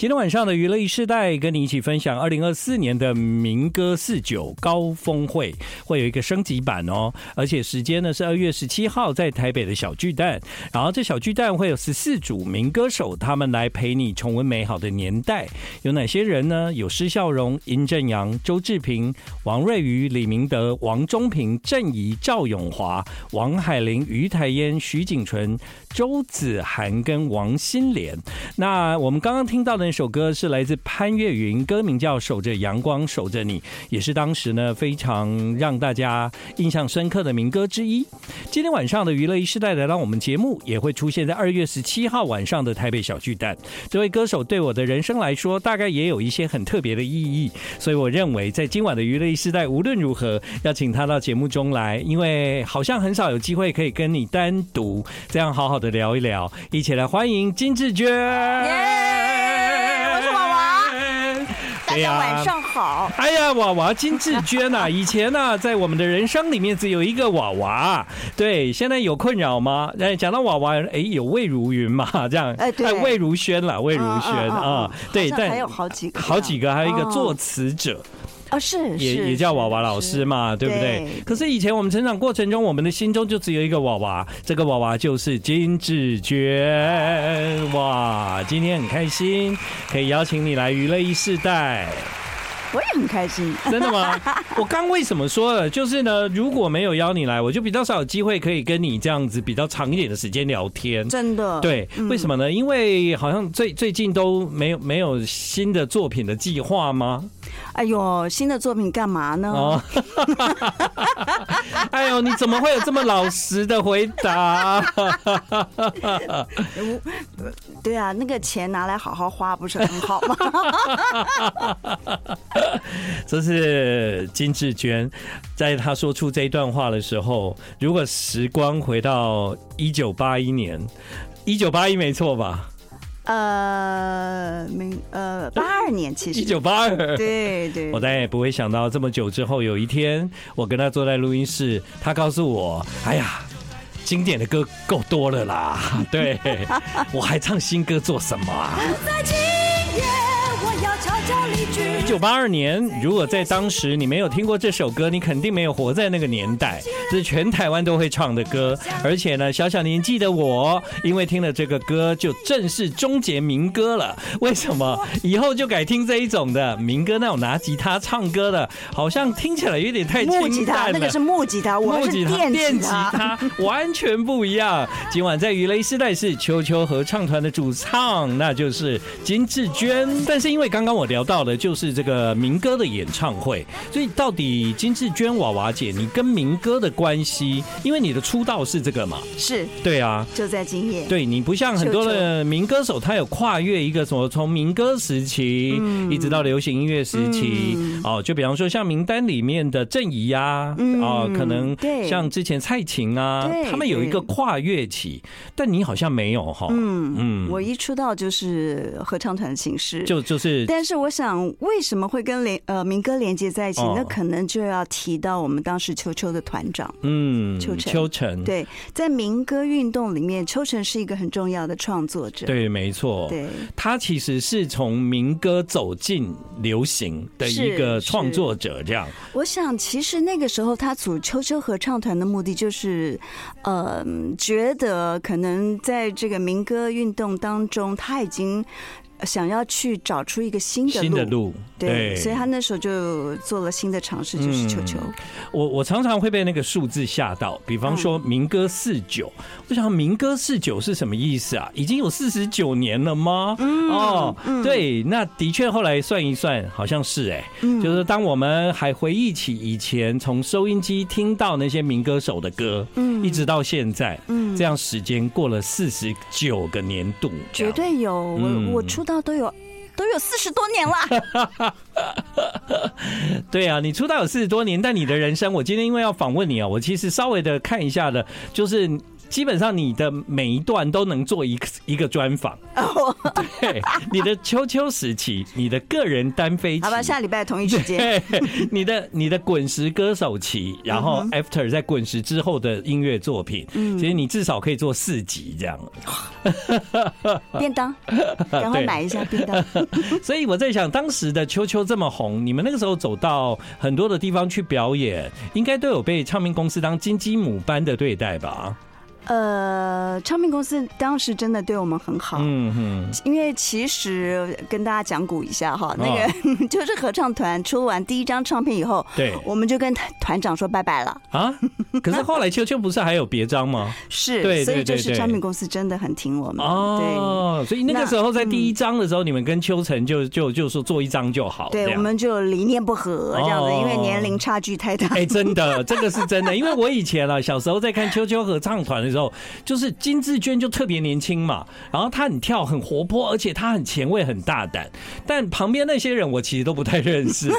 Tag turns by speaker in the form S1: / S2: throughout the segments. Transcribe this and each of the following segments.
S1: 今天晚上的娱乐一世代，跟你一起分享二零二四年的民歌四九高峰会，会有一个升级版哦，而且时间呢是二月十七号在台北的小巨蛋，然后这小巨蛋会有十四组民歌手，他们来陪你重温美好的年代。有哪些人呢？有施孝荣、殷正阳、周志平、王瑞瑜、李明德、王中平、郑怡、赵永华、王海玲、于台烟、徐景纯、周子涵跟王心莲。那我们刚刚听到的。这首歌是来自潘越云，歌名叫《守着阳光守着你》，也是当时呢非常让大家印象深刻的民歌之一。今天晚上的娱乐一世代来到我们节目，也会出现在二月十七号晚上的台北小巨蛋。这位歌手对我的人生来说，大概也有一些很特别的意义，所以我认为在今晚的娱乐一世代，无论如何要请他到节目中来，因为好像很少有机会可以跟你单独这样好好的聊一聊。一起来欢迎金志娟。
S2: 晚上好。
S1: 哎呀，娃娃金志娟呐，以前呢，在我们的人生里面只有一个娃娃。对，现在有困扰吗？哎，讲到娃娃，哎，有魏如云嘛？这样，哎，对，魏如萱啦，魏如萱啊，对，
S2: 但还有好几个，
S1: 好几个，还有一个作词者。
S2: 啊，是
S1: 也也叫娃娃老师嘛，对不对？可是以前我们成长过程中，我们的心中就只有一个娃娃，这个娃娃就是金志娟。哇，今天很开心，可以邀请你来娱乐一世代。
S2: 我也很开心，
S1: 真的吗？我刚为什么说了？就是呢，如果没有邀你来，我就比较少有机会可以跟你这样子比较长一点的时间聊天。
S2: 真的，
S1: 对，为什么呢？因为好像最最近都没有没有新的作品的计划吗？
S2: 哎呦，新的作品干嘛呢？哦，
S1: 哎呦，你怎么会有这么老实的回答？
S2: 对啊，那个钱拿来好好花不是很好吗？
S1: 这是金志娟，在她说出这一段话的时候，如果时光回到一九八一年，一九八一没错吧？
S2: 呃，明呃八二年，其实
S1: 一九八二，
S2: 对对，
S1: 我当然也不会想到这么久之后，有一天我跟他坐在录音室，他告诉我：“哎呀，经典的歌够多了啦，对 我还唱新歌做什么啊？”一九八二年，如果在当时你没有听过这首歌，你肯定没有活在那个年代。这是全台湾都会唱的歌，而且呢，小小年纪的我，因为听了这个歌，就正式终结民歌了。为什么？以后就改听这一种的民歌，那种拿吉他唱歌的，好像听起来有点太。
S2: 木吉他，那个是木吉他，我是电吉他，
S1: 完全不一样。今晚在鱼雷时代是秋秋合唱团的主唱，那就是金智娟。但是因为刚刚我聊到的，就是这个民歌的演唱会，所以到底金志娟娃娃姐，你跟民歌的关系，因为你的出道是这个嘛？是，对啊，
S2: 就在今夜。
S1: 对，你不像很多的民歌手，他有跨越一个什么，从民歌时期一直到流行音乐时期。哦。就比方说像名单里面的郑怡呀，哦，可能像之前蔡琴啊，他们有一个跨越期，但你好像没有哈。
S2: 嗯嗯，我一出道就是合唱团形式，
S1: 就就是，
S2: 但是我想为什么会跟连呃民歌连接在一起？那可能就要提到我们当时秋秋的团长，
S1: 嗯，秋成，秋成，
S2: 对，在民歌运动里面，秋成是一个很重要的创作者，
S1: 对，没错，对，他其实是从民歌走进流行的一个创作者，这样。
S2: 我想，其实那个时候他组秋秋合唱团的目的就是，呃，觉得可能在这个民歌运动当中，他已经。想要去找出一个新的路，
S1: 新的路，
S2: 对，所以他那时候就做了新的尝试，就是球球。嗯、
S1: 我我常常会被那个数字吓到，比方说民歌四九，我想民歌四九是什么意思啊？已经有四十九年了吗？嗯、哦，对，那的确后来算一算，好像是哎、就是当我们还回忆起以前从收音机听到那些民歌手的歌，嗯，一直到现在，嗯，这样时间过了四十九个年度，
S2: 绝对有。我我出道。都有都有四十多年了，
S1: 对啊，你出道有四十多年，但你的人生，我今天因为要访问你啊，我其实稍微的看一下的，就是基本上你的每一段都能做一个一个专访。哦，对，你的秋秋时期，你的个人单飞期，
S2: 好吧，下礼拜同一时
S1: 间。你的你的滚石歌手期，然后 after 在滚石之后的音乐作品，嗯，其实你至少可以做四集这样。
S2: 便当，赶快买一下便当。
S1: 所以我在想，当时的秋秋这么红，你们那个时候走到很多的地方去表演，应该都有被唱片公司当金鸡母般的对待吧？
S2: 呃，唱片公司当时真的对我们很好，嗯哼，因为其实跟大家讲古一下哈，那个 就是合唱团出完第一张唱片以后，对，我们就跟团长说拜拜了啊。
S1: 可是后来秋秋不是还有别张吗？
S2: 是，对，所以就是唱片公司真的很挺我们
S1: 哦。所以那个时候在第一张的时候，你们跟秋成就就就说做一张就好，
S2: 对，我们就理念不合这样子，因为年龄差距太大。
S1: 哎，真的，这个是真的，因为我以前啊小时候在看秋秋合唱团的时候。就是金志娟就特别年轻嘛，然后她很跳很活泼，而且她很前卫很大胆。但旁边那些人我其实都不太认识，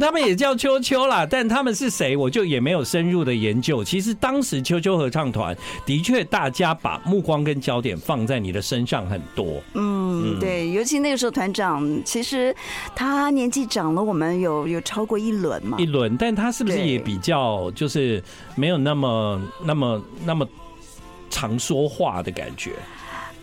S1: 他们也叫秋秋啦，但他们是谁我就也没有深入的研究。其实当时秋秋合唱团的确大家把目光跟焦点放在你的身上很多。
S2: 嗯，对，尤其那个时候团长其实他年纪长了我们有有超过一轮嘛，
S1: 一轮，但他是不是也比较就是没有那么那么那么。常说话的感觉。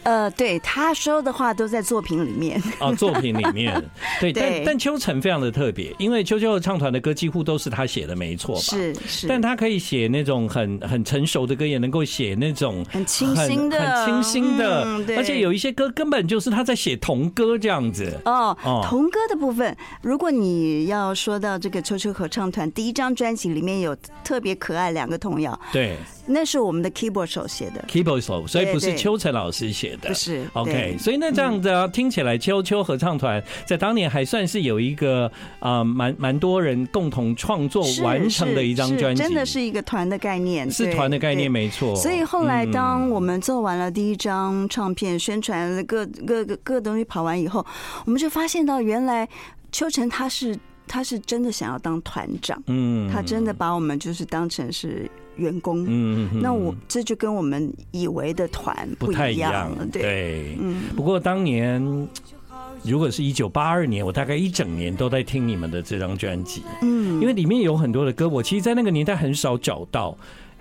S2: 呃，对，他说的话都在作品里面。
S1: 啊，作品里面，对，对。但但秋晨非常的特别，因为秋秋合唱团的歌几乎都是他写的，没错吧？
S2: 是是，
S1: 但他可以写那种很很成熟的歌，也能够写那种
S2: 很清新的、
S1: 很清新的，嗯、而且有一些歌根本就是他在写童歌这样子。
S2: 哦，童歌的部分，如果你要说到这个秋秋合唱团第一张专辑里面有特别可爱两个童谣，
S1: 对。
S2: 那是我们的 keyboard 手写的
S1: ，keyboard 手，所以不是秋晨老师写的，
S2: 不是。
S1: OK，所以那这样子啊，听起来秋秋合唱团在当年还算是有一个啊，蛮蛮多人共同创作完成的一张专辑，
S2: 真的是一个团的概念，
S1: 是团的概念，没错。
S2: 所以后来当我们做完了第一张唱片，宣传各各各各东西跑完以后，我们就发现到原来秋成他是他是真的想要当团长，嗯，他真的把我们就是当成是。员工，嗯，那我这就跟我们以为的团不太一样了，对，嗯。
S1: 不过当年，如果是一九八二年，我大概一整年都在听你们的这张专辑，嗯，因为里面有很多的歌，我其实，在那个年代很少找到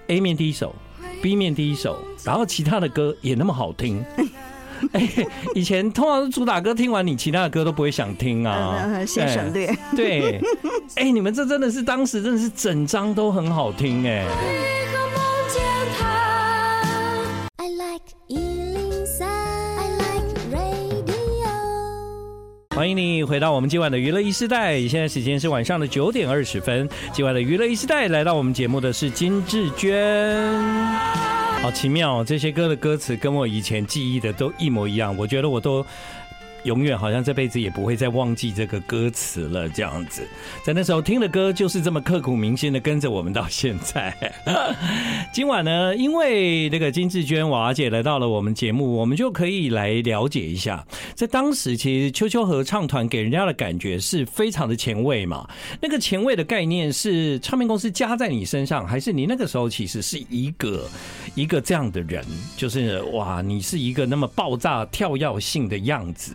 S1: A 面第一首，B 面第一首，然后其他的歌也那么好听。哎，以前通常是主打歌听完，你其他的歌都不会想听啊，
S2: 先省略。
S1: 对，哎，你们这真的是当时真的是整张都很好听哎。欢迎你回到我们今晚的娱乐一世代，现在时间是晚上的九点二十分。今晚的娱乐一世代来到我们节目的是金志娟。好奇妙，这些歌的歌词跟我以前记忆的都一模一样，我觉得我都。永远好像这辈子也不会再忘记这个歌词了，这样子，在那时候听的歌就是这么刻骨铭心的跟着我们到现在。今晚呢，因为那个金志娟娃娃姐来到了我们节目，我们就可以来了解一下，在当时其实秋秋合唱团给人家的感觉是非常的前卫嘛。那个前卫的概念是唱片公司加在你身上，还是你那个时候其实是一个一个这样的人，就是哇，你是一个那么爆炸跳跃性的样子。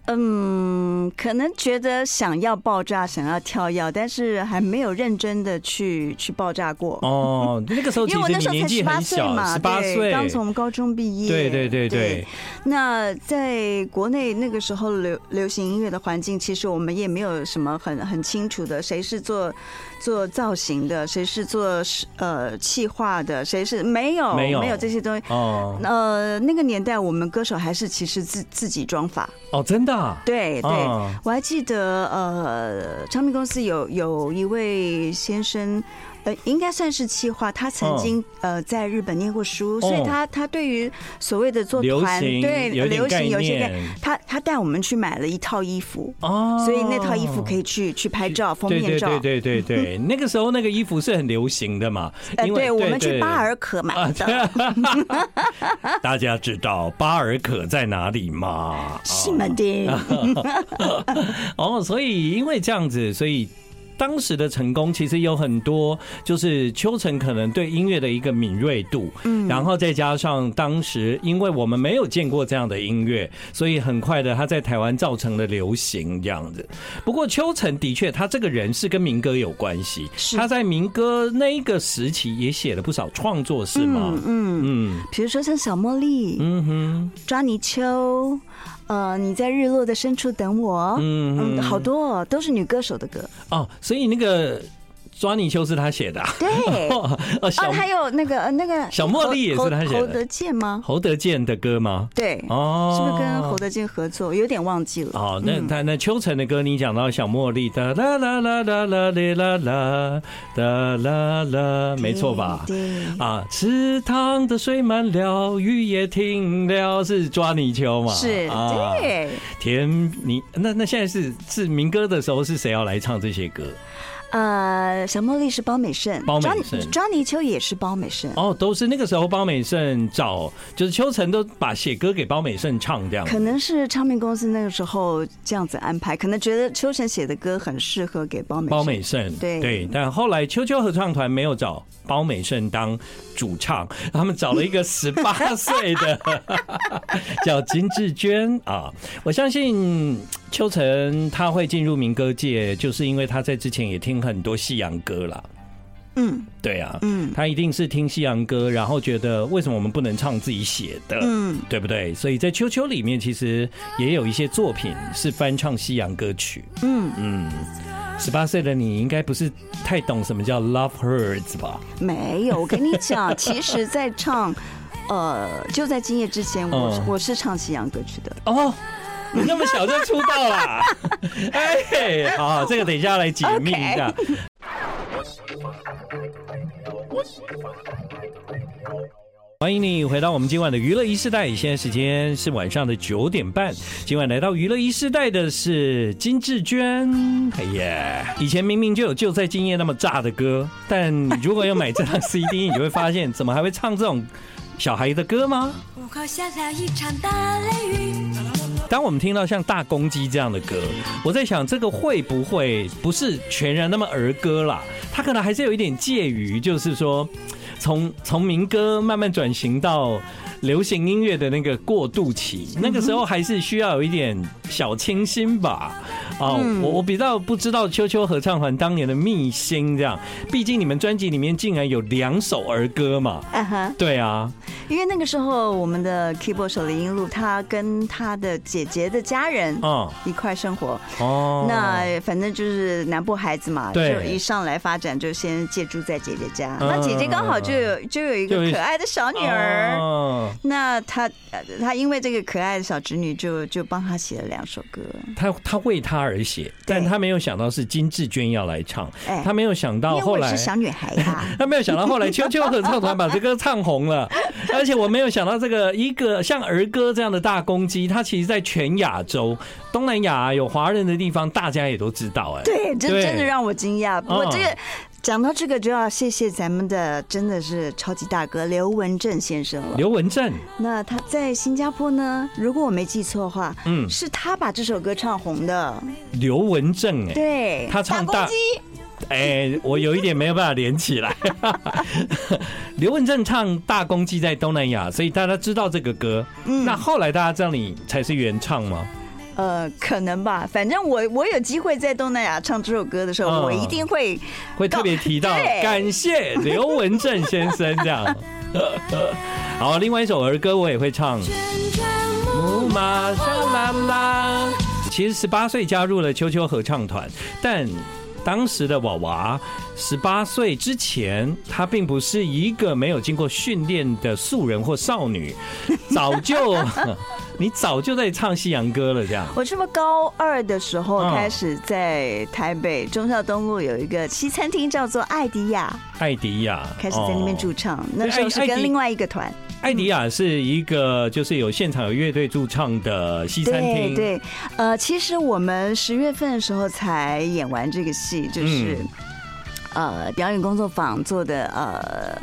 S2: 嗯，可能觉得想要爆炸，想要跳药，但是还没有认真的去去爆炸过。
S1: 哦，那个时候 其实你年纪很小嘛，十八岁，
S2: 刚从高中毕业。
S1: 对对对对，对。
S2: 那在国内那个时候流流行音乐的环境，其实我们也没有什么很很清楚的，谁是做做造型的，谁是做呃气化的，谁是没有没有没有这些东西。哦。呃，那个年代我们歌手还是其实自自己装法。
S1: 哦，真的啊？
S2: 对对，我还记得，呃，唱片公司有有一位先生。呃，应该算是企划。他曾经呃在日本念过书，所以他他对于所谓的做团对流行有些概念，他他带我们去买了一套衣服哦，所以那套衣服可以去去拍照封面照。
S1: 对对对对，那个时候那个衣服是很流行的嘛。
S2: 呃，对，我们去巴尔可买的。
S1: 大家知道巴尔可在哪里吗？
S2: 西门町。
S1: 哦，所以因为这样子，所以。当时的成功其实有很多，就是秋成可能对音乐的一个敏锐度，嗯，然后再加上当时因为我们没有见过这样的音乐，所以很快的他在台湾造成了流行这样子。不过秋成的确，他这个人是跟民歌有关系，他在民歌那一个时期也写了不少创作，是吗？
S2: 嗯嗯，比如说像小茉莉，嗯哼，抓泥鳅。呃，你在日落的深处等我，嗯嗯，好多哦，都是女歌手的歌
S1: 哦，所以那个。抓泥鳅是他写的，
S2: 对，哦，还有那个那个
S1: 小茉莉也是他写的，
S2: 侯德健吗？
S1: 侯德健的歌吗？
S2: 对，哦，是不是跟侯德健合作？有点忘记了。
S1: 哦，那他那秋晨的歌，你讲到小茉莉哒啦啦啦啦啦啦啦啦啦啦，没错吧？对啊，池塘的水满了，雨也停了，是抓泥鳅嘛？
S2: 是，对。
S1: 甜，你那那现在是是民歌的时候，是谁要来唱这些歌？
S2: 呃，小茉莉是包美胜，
S1: 包美胜，
S2: 抓泥鳅也是包美胜。
S1: 哦，都是那个时候包美胜找，就是秋晨都把写歌给包美胜唱这样。
S2: 可能是唱片公司那个时候这样子安排，可能觉得秋晨写的歌很适合给包美
S1: 包美胜。对对，但后来秋秋合唱团没有找包美胜当主唱，他们找了一个十八岁的 叫金志娟啊。我相信秋成他会进入民歌界，就是因为他在之前也听很多西洋歌啦。嗯，对啊，嗯，他一定是听西洋歌，然后觉得为什么我们不能唱自己写的，嗯，对不对？所以在秋秋里面，其实也有一些作品是翻唱西洋歌曲。嗯嗯，十八岁的你应该不是太懂什么叫 Love Hurts 吧？
S2: 没有，我跟你讲，其实，在唱，呃，就在今夜之前，我我是唱西洋歌曲的。哦，
S1: 你那么小就出道了？哎，好，这个等一下来解密一下。欢迎你回到我们今晚的娱乐一世代，现在时间是晚上的九点半。今晚来到娱乐一世代的是金志娟，哎呀，以前明明就有就在今夜那么炸的歌，但你如果要买这张 CD，你就会发现，怎么还会唱这种小孩的歌吗？当我们听到像大公鸡这样的歌，我在想，这个会不会不是全然那么儿歌啦？它可能还是有一点介于，就是说。从从民歌慢慢转型到流行音乐的那个过渡期，那个时候还是需要有一点小清新吧。哦，我我比较不知道秋秋合唱团当年的秘辛这样，毕竟你们专辑里面竟然有两首儿歌嘛。啊哈，对啊，
S2: 因为那个时候我们的 keyboard 手林英禄他跟他的姐姐的家人啊一块生活。哦，那反正就是南部孩子嘛，就一上来发展就先借住在姐姐家，那姐姐刚好就有就有一个可爱的小女儿，那她她因为这个可爱的小侄女就就帮她写了两首歌，
S1: 他他为他而写，但他没有想到是金志娟要来唱，他没有想到后来
S2: 是小女孩呀，
S1: 他没有想到后来秋秋合唱团把这歌唱红了，而且我没有想到这个一个像儿歌这样的大公鸡，它其实在全亚洲、东南亚有华人的地方，大家也都知道哎，
S2: 对，这真的让我惊讶。不过这个。讲到这个，就要谢谢咱们的真的是超级大哥刘文正先生了。
S1: 刘文正，
S2: 那他在新加坡呢？如果我没记错的话，嗯，是他把这首歌唱红的。
S1: 刘文正，哎，
S2: 对，
S1: 他唱大，哎，我有一点没有办法连起来。刘文正唱《大公鸡》在东南亚，所以大家知道这个歌。嗯，那后来大家知道你才是原唱吗？
S2: 呃，可能吧，反正我我有机会在东南亚唱这首歌的时候，嗯、我一定会
S1: 会特别提到 感谢刘文正先生这样。好，另外一首儿歌我也会唱。木马沙啦啦。其实十八岁加入了秋秋合唱团，但当时的娃娃十八岁之前，他并不是一个没有经过训练的素人或少女，早就。你早就在唱西洋歌了，这样。
S2: 我这么高二的时候开始在台北中校东路有一个西餐厅，叫做艾迪亚。
S1: 艾迪亚
S2: 开始在那边驻唱，那时候是跟另外一个团。
S1: 艾迪亚是一个就是有现场有乐队驻唱的西餐厅。
S2: 对，呃，其实我们十月份的时候才演完这个戏，就是呃表演工作坊做的呃。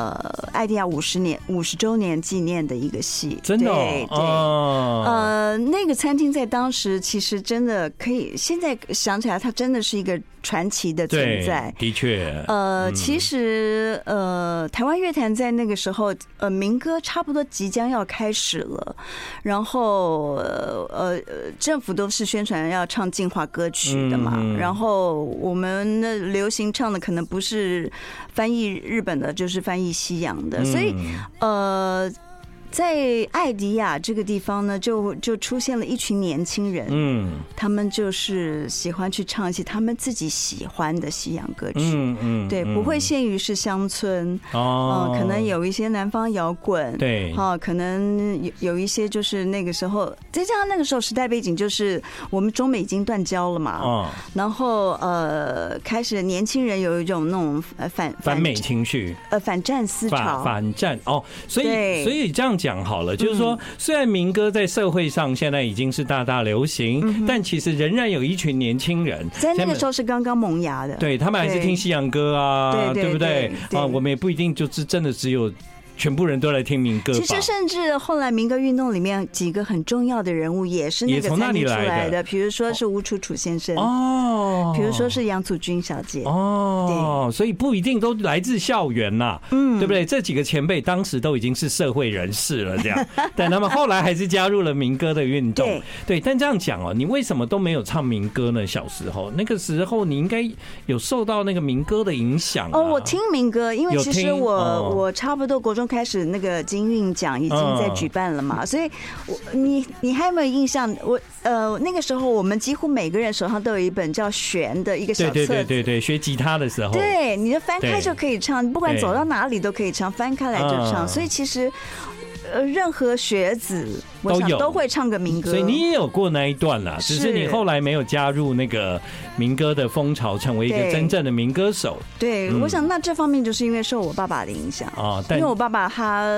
S2: 呃爱迪亚五十年五十周年纪念的一个戏，
S1: 真的、哦、
S2: 对，对。
S1: 哦、
S2: 呃，那个餐厅在当时其实真的可以，现在想起来，它真的是一个。传奇的存在，
S1: 的确。
S2: 呃，其实呃，台湾乐坛在那个时候，呃，民歌差不多即将要开始了，然后呃呃，政府都是宣传要唱进化歌曲的嘛，然后我们的流行唱的可能不是翻译日本的，就是翻译西洋的，所以呃。在艾迪亚这个地方呢，就就出现了一群年轻人，嗯，他们就是喜欢去唱一些他们自己喜欢的西洋歌曲，嗯嗯，对，不会限于是乡村。哦，可能有一些南方摇滚，对，哈，可能有有一些就是那个时候，再加上那个时候时代背景就是我们中美已经断交了嘛，哦，然后呃，开始年轻人有一种那种反
S1: 反美情绪，
S2: 呃，反战思潮，
S1: 反战。哦，所以所以这样。讲好了，就是说，虽然民歌在社会上现在已经是大大流行，但其实仍然有一群年轻人。
S2: 在那个时候是刚刚萌芽的，
S1: 对他们还是听西洋歌啊，对不对？啊，我们也不一定就是真的只有。全部人都来听民歌。
S2: 其实，甚至后来民歌运动里面几个很重要的人物也是那个参与出来的，比如说是吴楚楚先生哦，比如说是杨祖君小姐
S1: 哦，所以不一定都来自校园呐，嗯，对不对？这几个前辈当时都已经是社会人士了，这样，但他们后来还是加入了民歌的运动。对，对，但这样讲哦，你为什么都没有唱民歌呢？小时候那个时候，你应该有受到那个民歌的影响
S2: 哦。我听民歌，因为其实我我差不多国中。开始那个金韵奖已经在举办了嘛，所以我你你还有没有印象？我呃那个时候我们几乎每个人手上都有一本叫弦的一个小册子，
S1: 对对对对，学吉他的时候，
S2: 对，你就翻开就可以唱，不管走到哪里都可以唱，翻开来就唱，所以其实。呃，任何学子都有。都会唱个民歌，
S1: 所以你也有过那一段啦，只是你后来没有加入那个民歌的风潮，成为一个真正的民歌手。
S2: 对，我想那这方面就是因为受我爸爸的影响啊，因为我爸爸他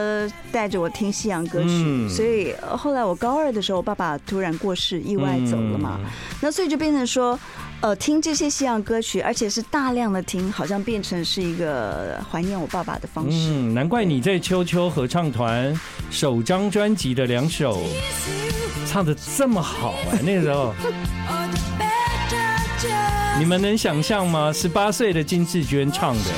S2: 带着我听西洋歌曲，所以后来我高二的时候，我爸爸突然过世，意外走了嘛，那所以就变成说。呃，听这些西洋歌曲，而且是大量的听，好像变成是一个怀念我爸爸的方式。
S1: 嗯，难怪你在秋秋合唱团首张专辑的两首唱的这么好啊！那时候，你们能想象吗？十八岁的金志娟唱的。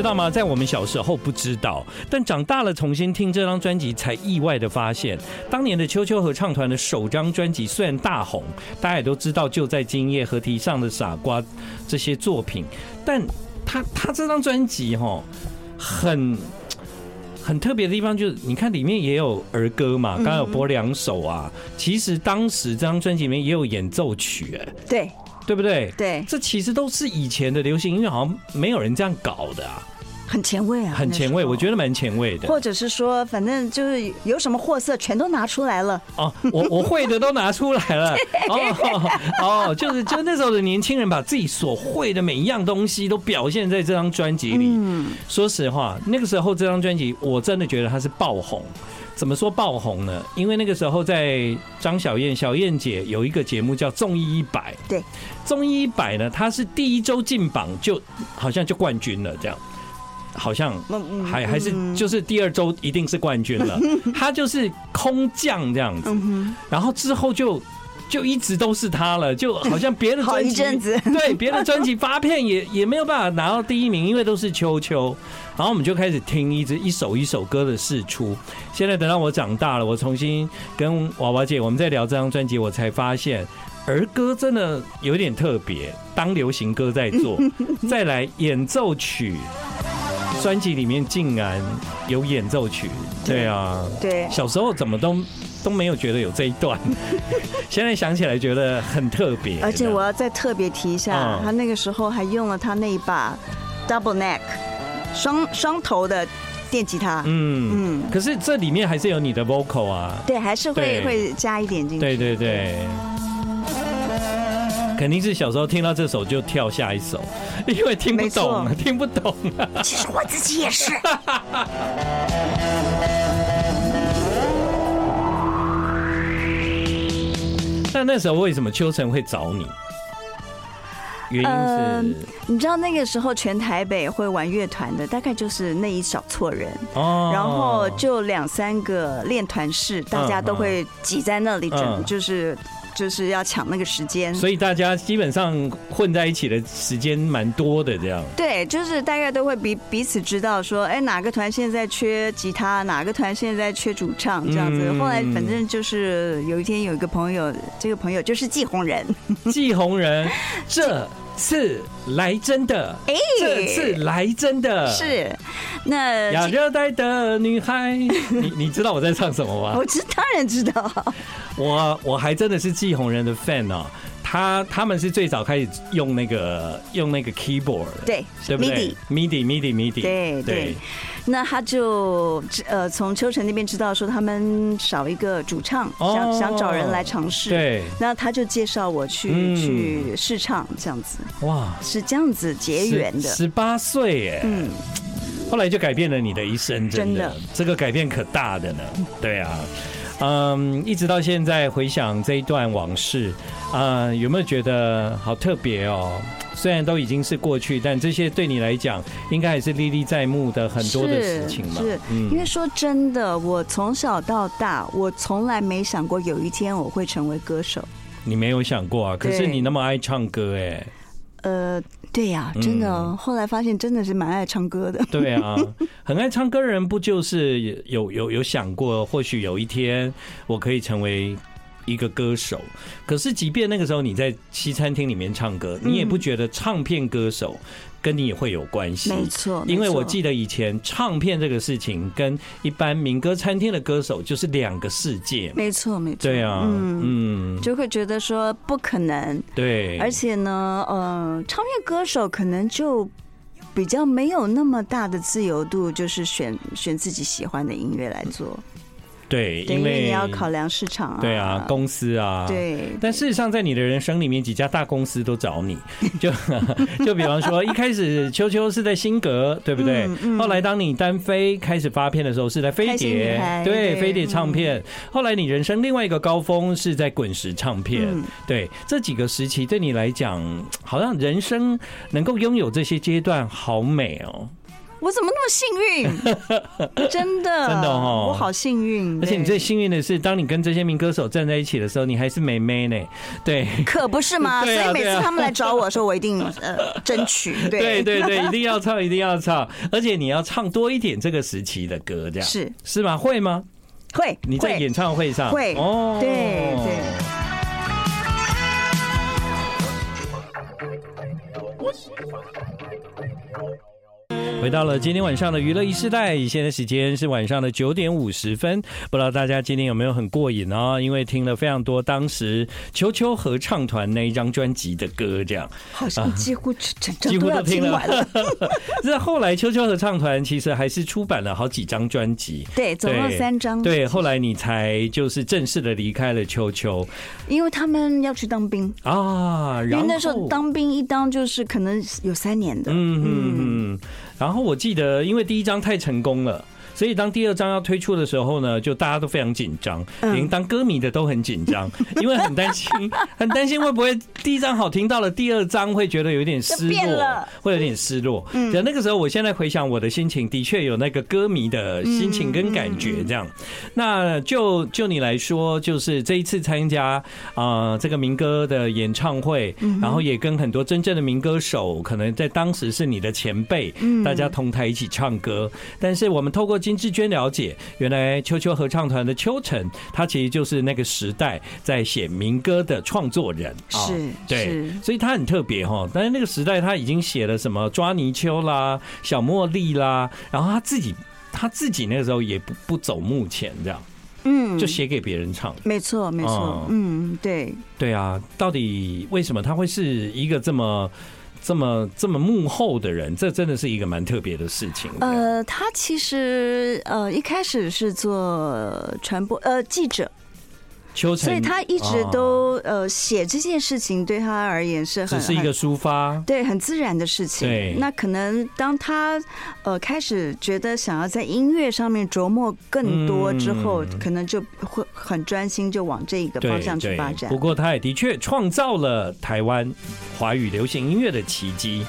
S1: 知道吗？在我们小时候不知道，但长大了重新听这张专辑，才意外的发现，当年的秋秋合唱团的首张专辑虽然大红，大家也都知道《就在今夜》和《堤上的傻瓜》这些作品，但他他这张专辑哈，很很特别的地方就是，你看里面也有儿歌嘛，刚刚有播两首啊，其实当时这张专辑里面也有演奏曲，哎，
S2: 对。
S1: 对不对？
S2: 对，
S1: 这其实都是以前的流行音乐，好像没有人这样搞的啊，
S2: 很前卫啊，
S1: 很前卫，我觉得蛮前卫的。
S2: 或者是说，反正就是有什么货色，全都拿出来了。
S1: 哦，我我会的都拿出来了。哦哦，就是就那时候的年轻人，把自己所会的每一样东西都表现在这张专辑里。嗯，说实话，那个时候这张专辑，我真的觉得它是爆红。怎么说爆红呢？因为那个时候在张小燕、小燕姐有一个节目叫《综艺一百》，
S2: 对，
S1: 综艺一百呢，它是第一周进榜就好像就冠军了，这样，好像还还是就是第二周一定是冠军了，他就是空降这样子，然后之后就。就一直都是他了，就好像别的专辑，对别的专辑发片也 也没有办法拿到第一名，因为都是秋秋。然后我们就开始听一直一首一首歌的试出。现在等到我长大了，我重新跟娃娃姐我们在聊这张专辑，我才发现儿歌真的有点特别，当流行歌在做。再来演奏曲，专辑里面竟然有演奏曲，对啊，
S2: 对，
S1: 小时候怎么都。都没有觉得有这一段，现在想起来觉得很特别。
S2: 而且我要再特别提一下，他那个时候还用了他那一把 double neck 双双头的电吉他。嗯
S1: 嗯。可是这里面还是有你的 vocal 啊。
S2: 对，还是会会加一点进去。
S1: 对对对。肯定是小时候听到这首就跳下一首，因为听不懂，听不懂。
S2: 其实我自己也是。
S1: 那但那时候为什么秋晨会找你？原因是、呃，
S2: 你知道那个时候全台北会玩乐团的，大概就是那一小撮人，哦，然后就两三个练团室，大家都会挤在那里，整就是。就是要抢那个时间，
S1: 所以大家基本上混在一起的时间蛮多的，这样。
S2: 对，就是大概都会彼彼此知道说，哎，哪个团现在缺吉他，哪个团现在缺主唱，这样子。后来反正就是有一天有一个朋友，这个朋友就是季红人，
S1: 季红人，这次来真的，哎，这次来真的
S2: 是那
S1: 亚热带的女孩，你 你知道我在唱什么吗？
S2: 我知，当然知道。
S1: 我我还真的是季红人的 fan 哦，他他们是最早开始用那个用那个 keyboard，
S2: 对，
S1: 对不对？MIDI MIDI MIDI，
S2: 对对。那他就呃从秋成那边知道说他们少一个主唱，想想找人来尝试，
S1: 对。
S2: 那他就介绍我去去试唱这样子，哇，是这样子结缘的。
S1: 十八岁耶，嗯，后来就改变了你的一生，真的，这个改变可大的呢，对啊。嗯，一直到现在回想这一段往事，啊，有没有觉得好特别哦？虽然都已经是过去，但这些对你来讲，应该还是历历在目的很多的事情嘛。
S2: 是，因为说真的，我从小到大，我从来没想过有一天我会成为歌手。
S1: 你没有想过啊？可是你那么爱唱歌，哎。
S2: 呃，对呀，真的，后来发现真的是蛮爱唱歌的。
S1: 对啊，很爱唱歌的人不就是有有有想过，或许有一天我可以成为一个歌手？可是即便那个时候你在西餐厅里面唱歌，你也不觉得唱片歌手。跟你也会有关系，
S2: 没错。
S1: 因为我记得以前唱片这个事情跟一般民歌餐厅的歌手就是两个世界，
S2: 没错，没错。
S1: 对啊，嗯，
S2: 就会觉得说不可能。
S1: 对，
S2: 而且呢，呃，唱片歌手可能就比较没有那么大的自由度，就是选选自己喜欢的音乐来做。
S1: 对，因
S2: 为你要考量市场啊，
S1: 对啊，公司啊，
S2: 对。
S1: 但事实上，在你的人生里面，几家大公司都找你，就 就比方说，一开始秋秋是在新格，对不对？后来当你单飞开始发片的时候，是在飞碟，对，飞碟唱片。后来你人生另外一个高峰是在滚石唱片，对。这几个时期对你来讲，好像人生能够拥有这些阶段，好美哦。
S2: 我怎么那么幸运？真的，
S1: 真的哦，
S2: 我好幸运。
S1: 而且你最幸运的是，当你跟这些名歌手站在一起的时候，你还是美眉呢。对，
S2: 可不是吗？所以每次他们来找我的时候，我一定呃争取。
S1: 对对对，一定要唱，一定要唱。而且你要唱多一点这个时期的歌，这样
S2: 是
S1: 是吗？会吗？
S2: 会。
S1: 你在演唱会上
S2: 会哦，对对。
S1: 回到了今天晚上的娱乐一世代，现在时间是晚上的九点五十分。不知道大家今天有没有很过瘾哦？因为听了非常多当时秋秋合唱团那一张专辑的歌，这样
S2: 好像几乎整整
S1: 几乎都听完了。这后来秋秋合唱团其实还是出版了好几张专辑，
S2: 对，总共三张。
S1: 对，后来你才就是正式的离开了秋秋，
S2: 因为他们要去当兵
S1: 啊。然后
S2: 因为那时候当兵一当就是可能有三年的，
S1: 嗯嗯嗯。然后我记得，因为第一张太成功了。所以当第二张要推出的时候呢，就大家都非常紧张，连当歌迷的都很紧张，因为很担心，很担心会不会第一张好听到了，第二张会觉得有点失落，会有点失落。嗯，那个时候，我现在回想我的心情，的确有那个歌迷的心情跟感觉这样。那就就你来说，就是这一次参加啊这个民歌的演唱会，然后也跟很多真正的民歌手，可能在当时是你的前辈，嗯大家同台一起唱歌，但是我们透过。金志娟了解，原来秋秋合唱团的秋成，他其实就是那个时代在写民歌的创作人，
S2: 是，
S1: 对，所以他很特别哈。但是那个时代他已经写了什么抓泥鳅啦、小茉莉啦，然后他自己他自己那个时候也不不走幕前这样，嗯，就写给别人唱，
S2: 没错没错，嗯，对，
S1: 对啊，到底为什么他会是一个这么？这么这么幕后的人，这真的是一个蛮特别的事情。
S2: 呃，他其实呃一开始是做传播呃记者，
S1: 秋，
S2: 所以他一直都呃写这件事情对他而言是很
S1: 只是一个抒发，
S2: 对，很自然的事情。
S1: 对，
S2: 那可能当他呃开始觉得想要在音乐上面琢磨更多之后，可能就会很专心，就往这个方向去发展。
S1: 不过他也的确创造了台湾华语流行音乐的奇迹。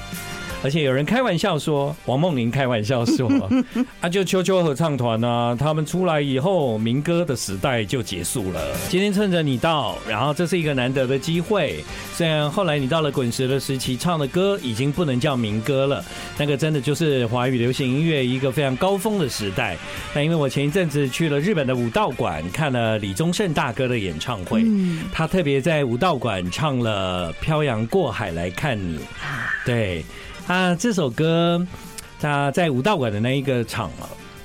S1: 而且有人开玩笑说，王梦玲开玩笑说，啊，就秋秋合唱团啊，他们出来以后，民歌的时代就结束了。今天趁着你到，然后这是一个难得的机会。虽然后来你到了滚石的时期，唱的歌已经不能叫民歌了，那个真的就是华语流行音乐一个非常高峰的时代。但因为我前一阵子去了日本的武道馆，看了李宗盛大哥的演唱会，他特别在武道馆唱了《漂洋过海来看你》，对。啊，这首歌，他在武道馆的那一个场，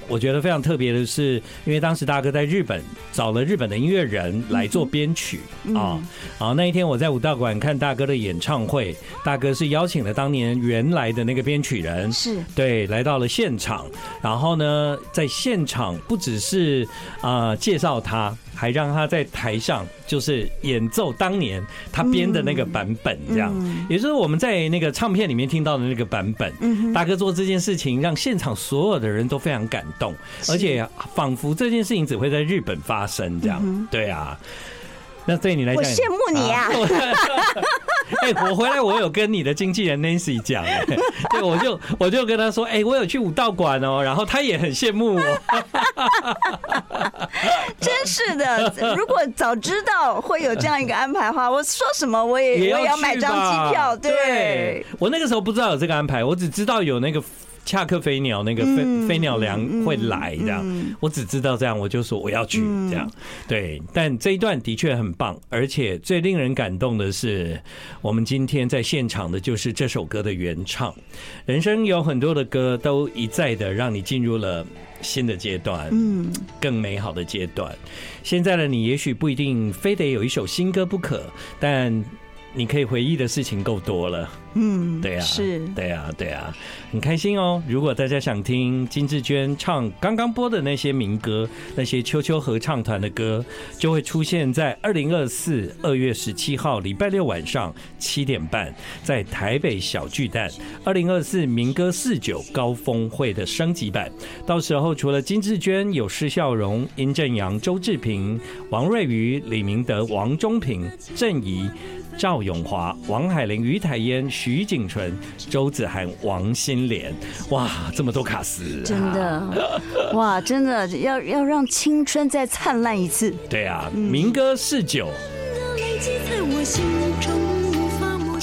S1: 我觉得非常特别的是，因为当时大哥在日本找了日本的音乐人来做编曲啊，然后那一天我在武道馆看大哥的演唱会，大哥是邀请了当年原来的那个编曲人，是对，来到了现场，然后呢，在现场不只是啊介绍他。还让他在台上就是演奏当年他编的那个版本，这样，也就是我们在那个唱片里面听到的那个版本。大哥做这件事情，让现场所有的人都非常感动，而且仿佛这件事情只会在日本发生，这样。对啊，那对你来讲，
S2: 我羡慕你啊！
S1: 哎，我回来我有跟你的经纪人 Nancy 讲，对，我就我就跟他说，哎，我有去武道馆哦，然后他也很羡慕我。
S2: 真是的，如果早知道会有这样一个安排的话，我说什么我也我也要买张机票。对，
S1: 我那个时候不知道有这个安排，我只知道有那个。恰克飞鸟那个飞飞鸟粮会来这样，我只知道这样，我就说我要去这样。对，但这一段的确很棒，而且最令人感动的是，我们今天在现场的就是这首歌的原唱。人生有很多的歌都一再的让你进入了新的阶段，嗯，更美好的阶段。现在的你也许不一定非得有一首新歌不可，但。你可以回忆的事情够多了，嗯，对呀，是，对呀，对呀，很开心哦。如果大家想听金志娟唱刚刚播的那些民歌，那些秋秋合唱团的歌，就会出现在二零二四二月十七号礼拜六晚上七点半，在台北小巨蛋二零二四民歌四九高峰会的升级版。到时候除了金志娟，有施孝荣、殷正阳、周志平、王瑞瑜、李明德、王中平、郑怡。赵永华、王海玲、于台烟、徐景纯、周子涵、王心莲，哇，这么多卡司，啊，
S2: 真的，哇，真的要要让青春再灿烂一次。
S1: 对啊，民歌四九。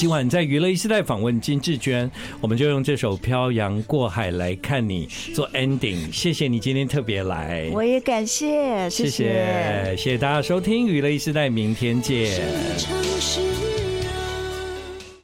S1: 今晚在娱乐一时代访问金志娟，我们就用这首《漂洋过海来看你》做 ending。谢谢你今天特别来，
S2: 我也感谢，谢谢，
S1: 谢谢，谢谢大家收听娱乐一时代，明天见。